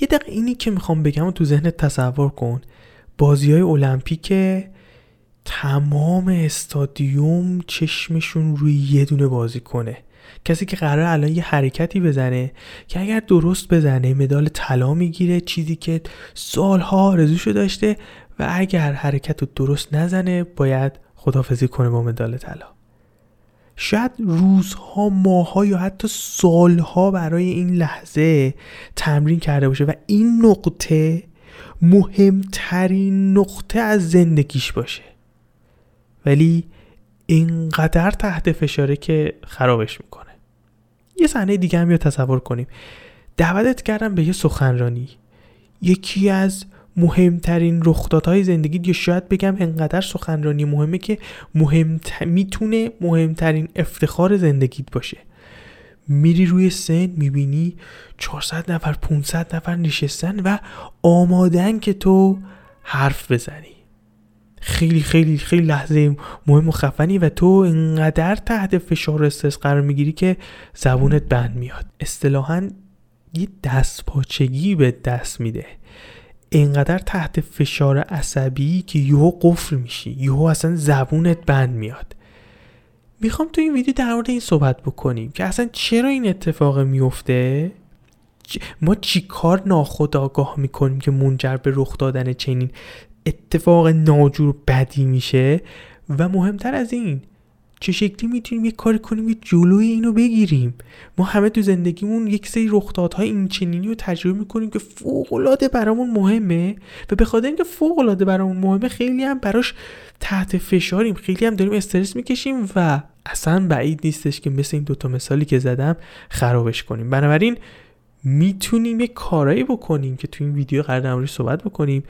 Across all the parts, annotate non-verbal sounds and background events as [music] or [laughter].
یه دقیقه اینی که می‌خوام بگم و تو ذهنت تصور کن. بازی های المپیک تمام استادیوم چشمشون روی یه دونه بازی کنه. کسی که قرار الان یه حرکتی بزنه که اگر درست بزنه مدال طلا می‌گیره چیزی که سالها آرزوشو داشته و اگر حرکت رو درست نزنه باید خدافزی کنه با مدال طلا. شاید روزها ماها یا حتی سالها برای این لحظه تمرین کرده باشه و این نقطه مهمترین نقطه از زندگیش باشه. ولی اینقدر تحت فشاره که خرابش می‌کنه. یه صحنه دیگه هم یا تصور کنیم. دعوتت کردم به یه سخنرانی. یکی از مهمترین رخدادهای زندگی یا شاید بگم انقدر سخنرانی مهمه که مهم می‌تونه مهمترین افتخار زندگیت باشه. میری روی سن می‌بینی 400 نفر 500 نفر نشستن و آمادن که تو حرف بزنی. خیلی خیلی خیلی لحظه مهم و خفنی و تو انقدر تحت فشار استرس قرار می‌گیری که زبونت بند میاد. اصطلاحا یه دست پاچگی به دست میده. اینقدر تحت فشار عصبی که یهو قفل میشی. یهو اصلا زبونت بند میاد. می‌خوام تو این ویدیو در مورد این صحبت بکنیم که اصلا چرا این اتفاق میفته؟ ما چی کار ناخداگاه می‌کنیم که منجر به رخ دادن چنین اتفاق ناجور بدی میشه؟ و مهمتر از این چه شکلی می‌تونیم یه کاری کنیم یه جلوی اینو بگیریم؟ ما همه تو زندگیمون یک سری رخدادهای این چنینی رو تجربه می‌کنیم که فوق العاده برامون مهمه و به خاطر اینکه فوق العاده برامون مهمه خیلی هم براش تحت فشاریم. خیلی هم داریم استرس می‌کشیم و اصلا بعید نیستش که مثل این دوتا مثالی که زدم خرابش کنیم. بنابراین می‌تونیم یه کارایی بکنیم که تو این ویدیو قرار صحبت بکنیم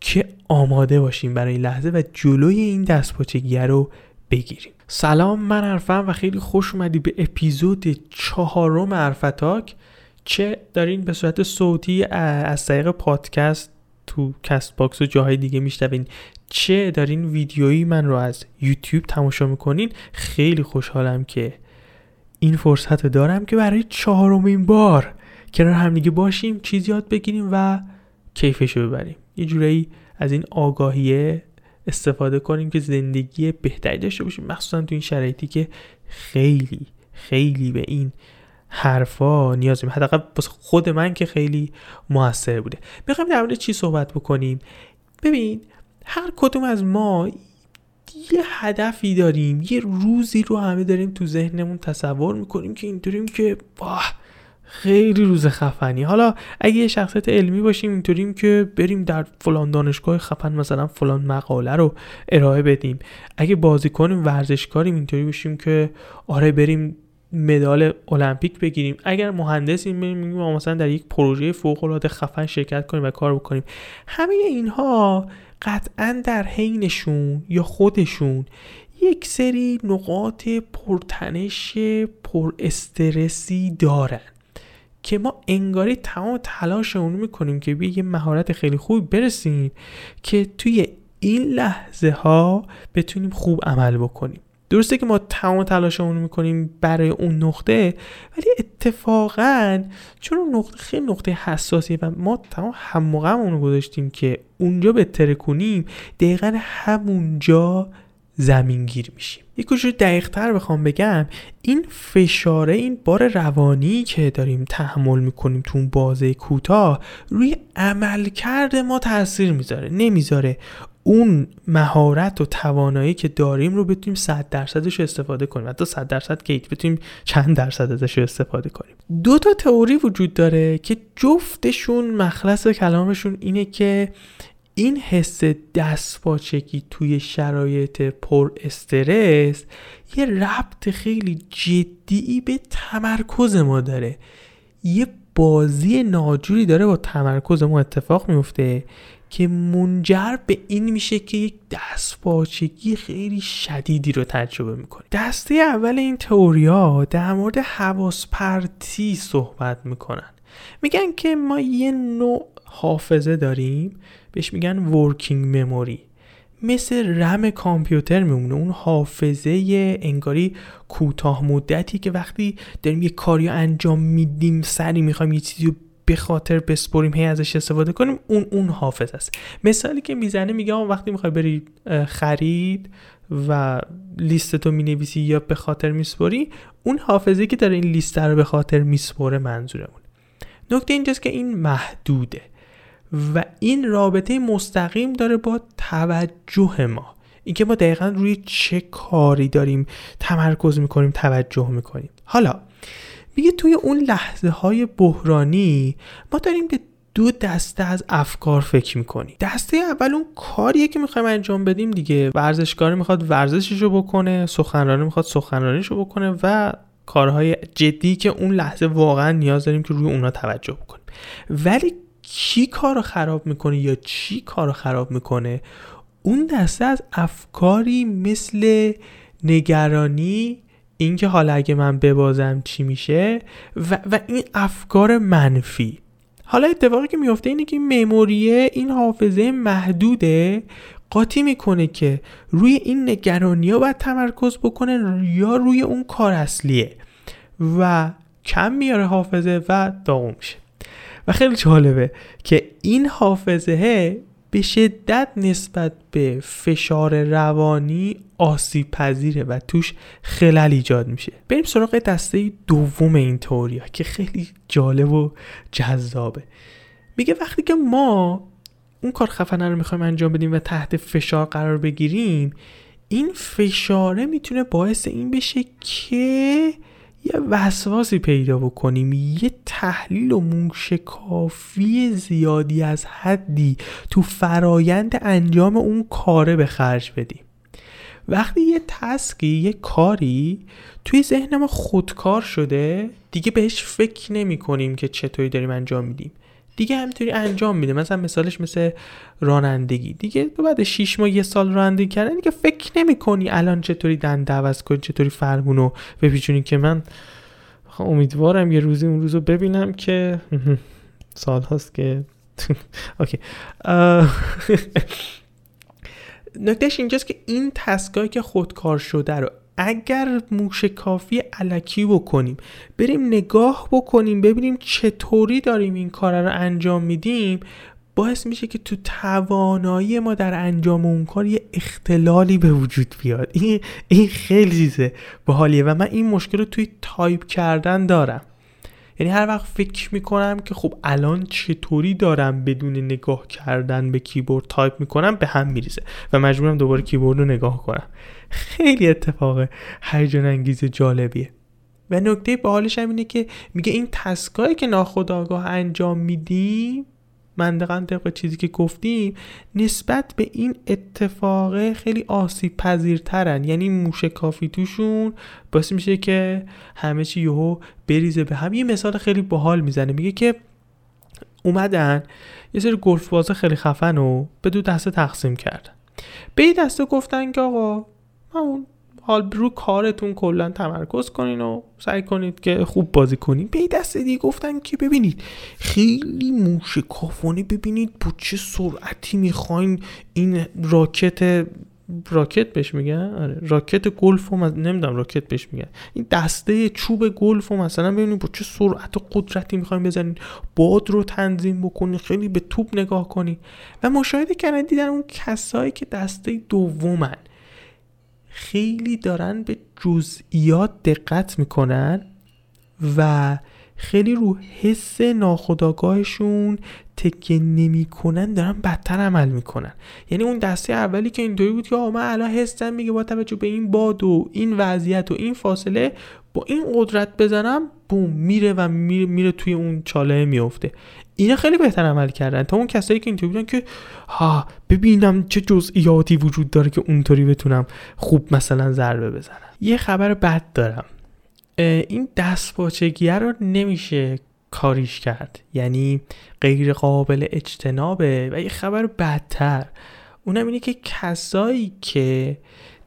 که آماده باشیم برای لحظه و جلوی این دستپاچگی رو بگیریم. سلام من عرفم و خیلی خوش اومدی به اپیزود چهارم عرفتاک. چه دارین به صورت صوتی از طریق پادکست تو Castbox و جاهای دیگه میشنوین. چه دارین ویدیویی من رو از یوتیوب تماشا می‌کنین؟ خیلی خوشحالم که این فرصت رو دارم که برای چهارمین بار کنار همدیگه باشیم چیز یاد بگیریم و کیفش رو ببریم. یه جورایی از این آگاهیه استفاده کنیم که زندگی بهتری داشته باشیم. مخصوصا تو این شرایطی که خیلی خیلی به این حرفا نیاز داریم. حداقل خود من که خیلی موثر بوده. می‌خوایم در مورد چی صحبت بکنیم؟ ببین هر کدوم از ما یه هدفی داریم یه روزی رو همه داریم تو ذهنمون تصور می‌کنیم که اینطوریم که واه خیلی روز خفنی. حالا اگه یه شخصیت علمی باشیم اینطوریم که بریم در فلان دانشگاه خفن مثلا فلان مقاله رو ارائه بدیم. اگه بازی کنیم ورزشکاریم اینطوری باشیم که آره بریم مدال المپیک بگیریم. اگر مهندسیم بریم مثلا در یک پروژه فوق العاده خفن شرکت کنیم و کار بکنیم. همه اینها قطعا در حینشون یا خودشون یک سری نقاط پرتنش پر استرسی دارن. که ما انگاری تمام تلاشمون می‌کنیم که به یه مهارت خیلی خوب برسیم که توی این لحظه ها بتونیم خوب عمل بکنیم. درسته که ما تمام تلاشمون می‌کنیم برای اون نقطه ولی اتفاقا چون اون نقطه خیلی نقطه حساسیه و ما تمام هم رو گذاشتیم که اونجا بهتره کنیم دقیقا همونجا زمینگیر میشیم. یک کوچولو دقیق تر بخوام بگم این فشاره این بار روانی که داریم تحمل می‌کنیم تو اون بازه کوتاه روی عملکرد ما تاثیر می‌ذاره نمی‌ذاره اون مهارت و توانایی که داریم رو بتونیم 100 درصدش استفاده کنیم. حتی 100 درصد که بتونیم چند درصد ازش رو استفاده کنیم. دو تا تئوری وجود داره که جفتشون مخلص کلامشون اینه که این حس دستپاچگی توی شرایط پر استرس یه ربط خیلی جدی به تمرکز ما داره. یه بازی ناجوری داره با تمرکز ما اتفاق میفته که منجر به این میشه که یک دستپاچگی خیلی شدیدی رو تجربه می‌کنه دسته اول این تئوریا در مورد حواس پرتی صحبت می‌کنن. میگن که ما یه نوع حافظه داریم بهش میگن ورکینگ مموری مثل رم کامپیوتر میمونه اون حافظه انگاری کوتاه مدتی که وقتی داریم یه کاری انجام میدیم سری می‌خوایم یه چیزی رو به خاطر بسپریم هی ازش استفاده کنیم اون اون حافظ است. مثالی که می‌زنه میگه وقتی می‌خوای بری خرید و لیست تو می‌نویسی یا به خاطر میسپری اون حافظه که داره این لیست رو به خاطر میسپره منظورمون. نکته اینجاست که این محدوده. و این رابطه مستقیم داره با توجه ما. اینکه ما دقیقا روی چه کاری داریم تمرکز می‌کنیم توجه می‌کنیم. حالا میگه توی اون لحظه های بحرانی ما داریم به دو دسته از افکار فکر می‌کنیم. دسته اول اون کاریه که می‌خوایم انجام بدیم دیگه. ورزشکاری می‌خواد ورزششو بکنه سخنرانی می‌خواد سخنرانیشو بکنه و کارهای جدی که اون لحظه واقعا نیاز داریم که روی اونا توجه بکنیم. ولی کی کارو خراب می‌کنه یا چی کارو خراب می‌کنه اون دسته از افکاری مثل نگرانی اینکه حالا اگه من ببازم چی میشه و, و این افکار منفی. حالا اتفاقی که میفته اینه که مموریه این حافظه محدوده قاطی می‌کنه که روی این نگرانی ها باید تمرکز بکنه یا روی اون کار اصلیه و کم میاره حافظه و داغون میشه و خیلی جالبه که این حافظه به شدت نسبت به فشار روانی آسیب پذیره و توش خلل ایجاد میشه. بریم سراغ دسته دوم این توریا که خیلی جالب و جذابه. میگه وقتی که ما اون کار خفنه رو می‌خوایم انجام بدیم و تحت فشار قرار بگیریم این فشاره می‌تونه باعث این بشه که یه وسواسی پیدا بکنیم یه تحلیل و موشکافی زیادی از حدی تو فرایند انجام اون کاره به خرج بدیم. وقتی یه تسکی یه کاری توی ذهن ما خودکار شده دیگه بهش فکر نمی کنیم که چطوری داریم انجام میدیم. دیگه همینطوری انجام میده. مثلا مثالش مثل رانندگی. دیگه بعد 6 ماه یه سال رانندگی کردن دیگه فکر نمی کنی الان چطوری دنده عوض کنی چطوری فرمونو بپیچونی که من امیدوارم یه روزی اون روزو ببینم که [laughs] سال هاست که [laughs] okay. [laughs] نکتهش اینجاست که این task ایی که خودکار شده رو اگر موشکافی الکی بکنیم بریم نگاه بکنیم ببینیم چطوری داریم این کار رو انجام میدیم باعث میشه که تو توانایی ما در انجام اون کار یه اختلالی به وجود بیاد. این, این خیلی چیزه باحالیه و من این مشکل رو توی تایپ کردن دارم. یعنی هر وقت فکر می‌کنم که خب الان چطوری دارم بدون نگاه کردن به کیبورد تایپ می‌کنم به هم میریزه و مجبورم دوباره کیبورد رو نگاه کنم. خیلی اتفاق هیجان انگیز جالبیه. و نکته باحالش هم اینه که میگه این task ایی که ناخودآگاه انجام میدیم منطقا طبق چیزی که گفتیم نسبت به این اتفاق خیلی آسیب پذیرترن یعنی موشکافی توشون باعث میشه که همه چی یهو بریزه به هم. یه مثال خیلی باحال می‌زنه. میگه که اومدن یه سری گلف باز خیلی خفن و به دو دسته تقسیم کردن. به این دسته گفتن که آقا همون حال رو کارتون کلا تمرکز کنین و سعی کنید که خوب بازی کنید به دست دیگه گفتن که ببینید خیلی موشکافانه ببینید با چه سرعتی می‌خواین این راکت راکت بهش میگن؟ آره راکت گلف هم نمی‌دونم راکت بهش میگن. این دسته چوب گلف هم مثلا ببینید با چه سرعت و قدرتی می‌خواین بزنین. باد رو تنظیم بکنین خیلی به توپ نگاه کنین. و مشاهده کردن دیدن اون کسایی که دسته دومن. خیلی دارن به جزئیات دقت می‌کنن و خیلی رو حس ناخداگاهشون تکه نمی‌کنن دارن بدتر عمل می‌کنن. یعنی اون دسته اولی که اینطوری بود که من الان حسم میگه با توجه به این باد و این وضعیت و این فاصله با این قدرت بزنم بوم میره و میره, میره توی اون چاله میفته اینا خیلی بهتر عمل کردن. تا اون کسایی که اینطوری بودن که ها ببینم چه جزئیاتی وجود داره که اونطوری بتونم خوب مثلا ضربه بزنم. یه خبر بد دارم. این دستپاچگیه رو نمیشه کاریش کرد. یعنی غیر قابل اجتنابه. و یه خبر بدتر اونم اینه که کسایی که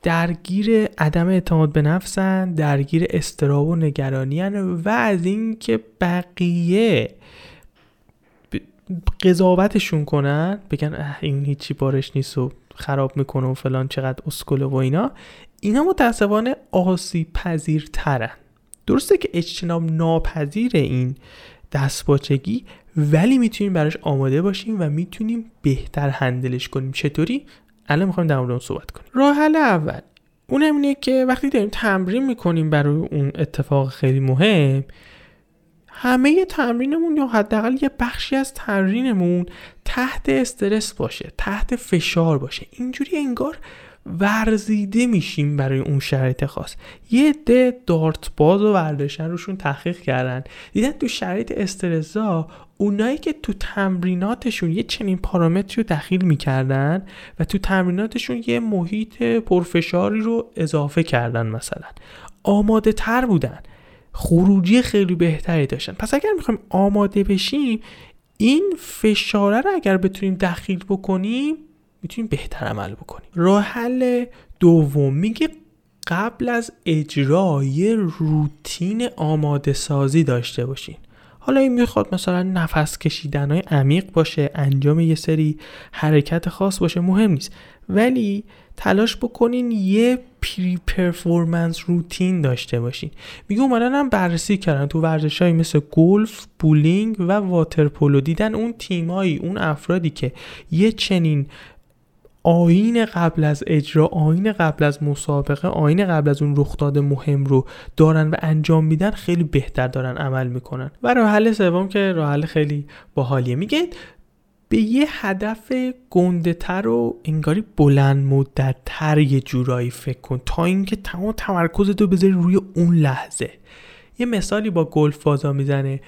درگیر عدم اعتماد به نفسن درگیر استراب و نگرانی و از اینکه بقیه قضاوتشون کنن بگن این هیچی بارش نیست و خراب می‌کنه و فلان چقدر اسکله و اینا. اینا متاسفانه آسی پذیرترن درسته که اجتناب ناپذیر این دستباچگی ولی می‌تونیم براش آماده باشیم و می‌تونیم بهتر هندلش کنیم. چطوری؟ الان می‌خوایم در مورد اون صحبت کنیم. راه حل اول. اونم اینه که وقتی داریم تمرین می‌کنیم برای اون اتفاق خیلی مهم همه تمرینمون یا حداقل یه بخشی از تمرینمون تحت استرس باشه تحت فشار باشه. اینجوری انگار ورزیده میشیم برای اون شرایط خاص. یه ده دارت باز و ورزشن روشون تحقیق کردن. دیدن تو شرایط استرزا اونایی که تو تمریناتشون یه چنین پارامتری رو دخیل می‌کردن و تو تمریناتشون یه محیط پرفشاری رو اضافه کردن مثلا. آماده تر بودن. خروجی خیلی بهتری داشتن. پس اگر می‌خوایم آماده بشیم این فشاره رو اگر بتونیم دخیل بکنیم می‌تونیم بهتر عمل بکنیم. راه حل دوم میگه قبل از اجرا روتین آماده سازی داشته باشین. حالا این می‌خواد مثلا نفس کشیدن های عمیق باشه انجام یه سری حرکت خاص باشه مهم نیست. ولی تلاش بکنین یه pre-performance routine داشته باشین میگه اومدن هم بررسی کردن. تو ورزش های مثل گلف بولینگ و واترپولو دیدن اون تیمایی اون افرادی که یه چنین آین قبل از اجرا آین قبل از مسابقه آین قبل از اون رخداد مهم رو دارن و انجام میدن خیلی بهتر دارن عمل می‌کنن. و راه حل سوم که راه حل خیلی باحالیه. میگه به یه هدف گنده تر و انگاری بلند مدت تر یه جورایی فکر کن تا اینکه تمام تمرکز تو بذاری روی اون لحظه. یه مثالی با گلف بازا می‌زنه.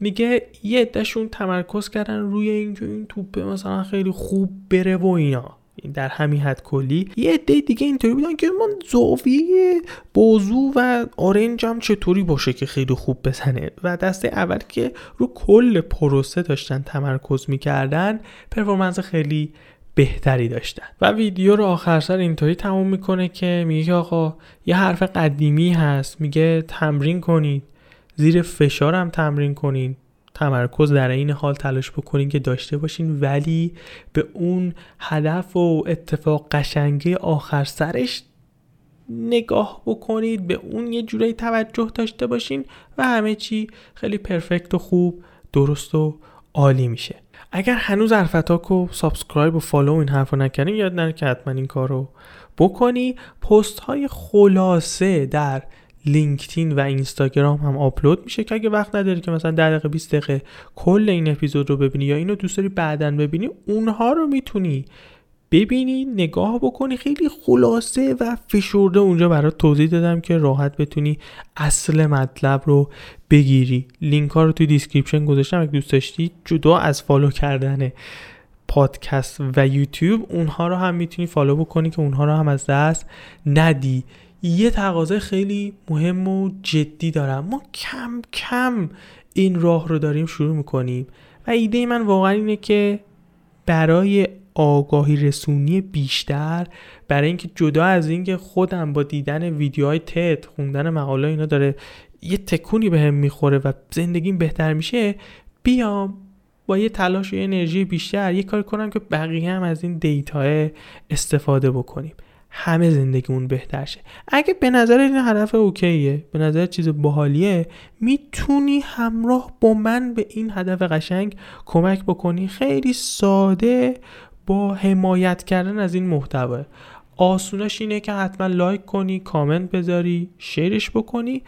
میگه یه عدهشون تمرکز کردن روی اینکه این توپه مثلا خیلی خوب بره و اینا. در همین حد کلی. یه عده دیگه اینطوری بودن که من زاویه بازو و آرنج هم چطوری باشه که خیلی خوب بزنه. و دسته اول که رو کل پروسه داشتن تمرکز می‌کردن پرفورمنس خیلی بهتری داشتن. و ویدیو رو آخر سر اینطوری تموم می‌کنه که میگه آقا یه حرف قدیمی هست میگه تمرین کنید. زیر فشارم تمرین کنید تمرکز در این حال تلاش بکنین که داشته باشین ولی به اون هدف و اتفاق قشنگه آخر سرش نگاه بکنید به اون یه جورایی توجه داشته باشین و همه چی خیلی perfect و خوب درست و عالی میشه. اگر هنوز حرفتاک و subscribe و follow این حرف رو نکردین یاد نره که حتما این کار رو بکنی. پست های خلاصه در لینکدین و اینستاگرام هم آپلود میشه که اگه وقت نداری که مثلا 10 دقیقه 20 دقیقه کل این اپیزود رو ببینی یا اینو دوست داری بعدا ببینی اونها رو می‌تونی ببینی نگاه بکنی. خیلی خلاصه و فشرده اونجا برات توضیح دادم که راحت بتونی اصل مطلب رو بگیری. لینک ها رو توی description گذاشتم اگه دوست داشتی جدا از follow کردن پادکست و یوتیوب اونها رو هم می‌تونی فالو بکنی که اونها رو هم از دست ندی. یه تقاضای خیلی مهم و جدی دارم. ما کم کم این راه رو داریم شروع می‌کنیم و ایده من واقعا اینه که برای آگاهی رسونی بیشتر برای اینکه جدا از اینکه خودم با دیدن ویدیوهای تد خوندن مقاله اینا داره یه تکونی به هم می‌خوره و زندگیم بهتر میشه بیام با یه تلاش و انرژی بیشتر یه کار کنم که بقیه هم از این دیتا استفاده بکنیم. همه زندگیمون بهتر شه. اگه به نظر این هدف اوکیه به نظر چیز باحالیه می‌تونی همراه با من به این هدف قشنگ کمک بکنی. خیلی ساده با حمایت کردن از این محتوا آسونش اینه که حتما لایک کنی کامنت بذاری شیرش بکنی.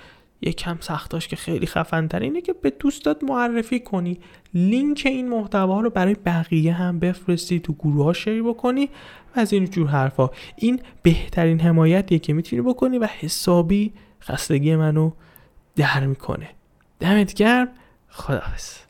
یکم سختاش که خیلی خفن اینه که به دوستات معرفی کنی. لینک این محتوا رو برای بقیه هم بفرستی تو گروه ها شیر بکنی و از این جور حرفا. این بهترین حمایتیه که می‌تونی بکنی و حسابی خستگی منو در می‌کنه. دمت گرم. خداحافظ.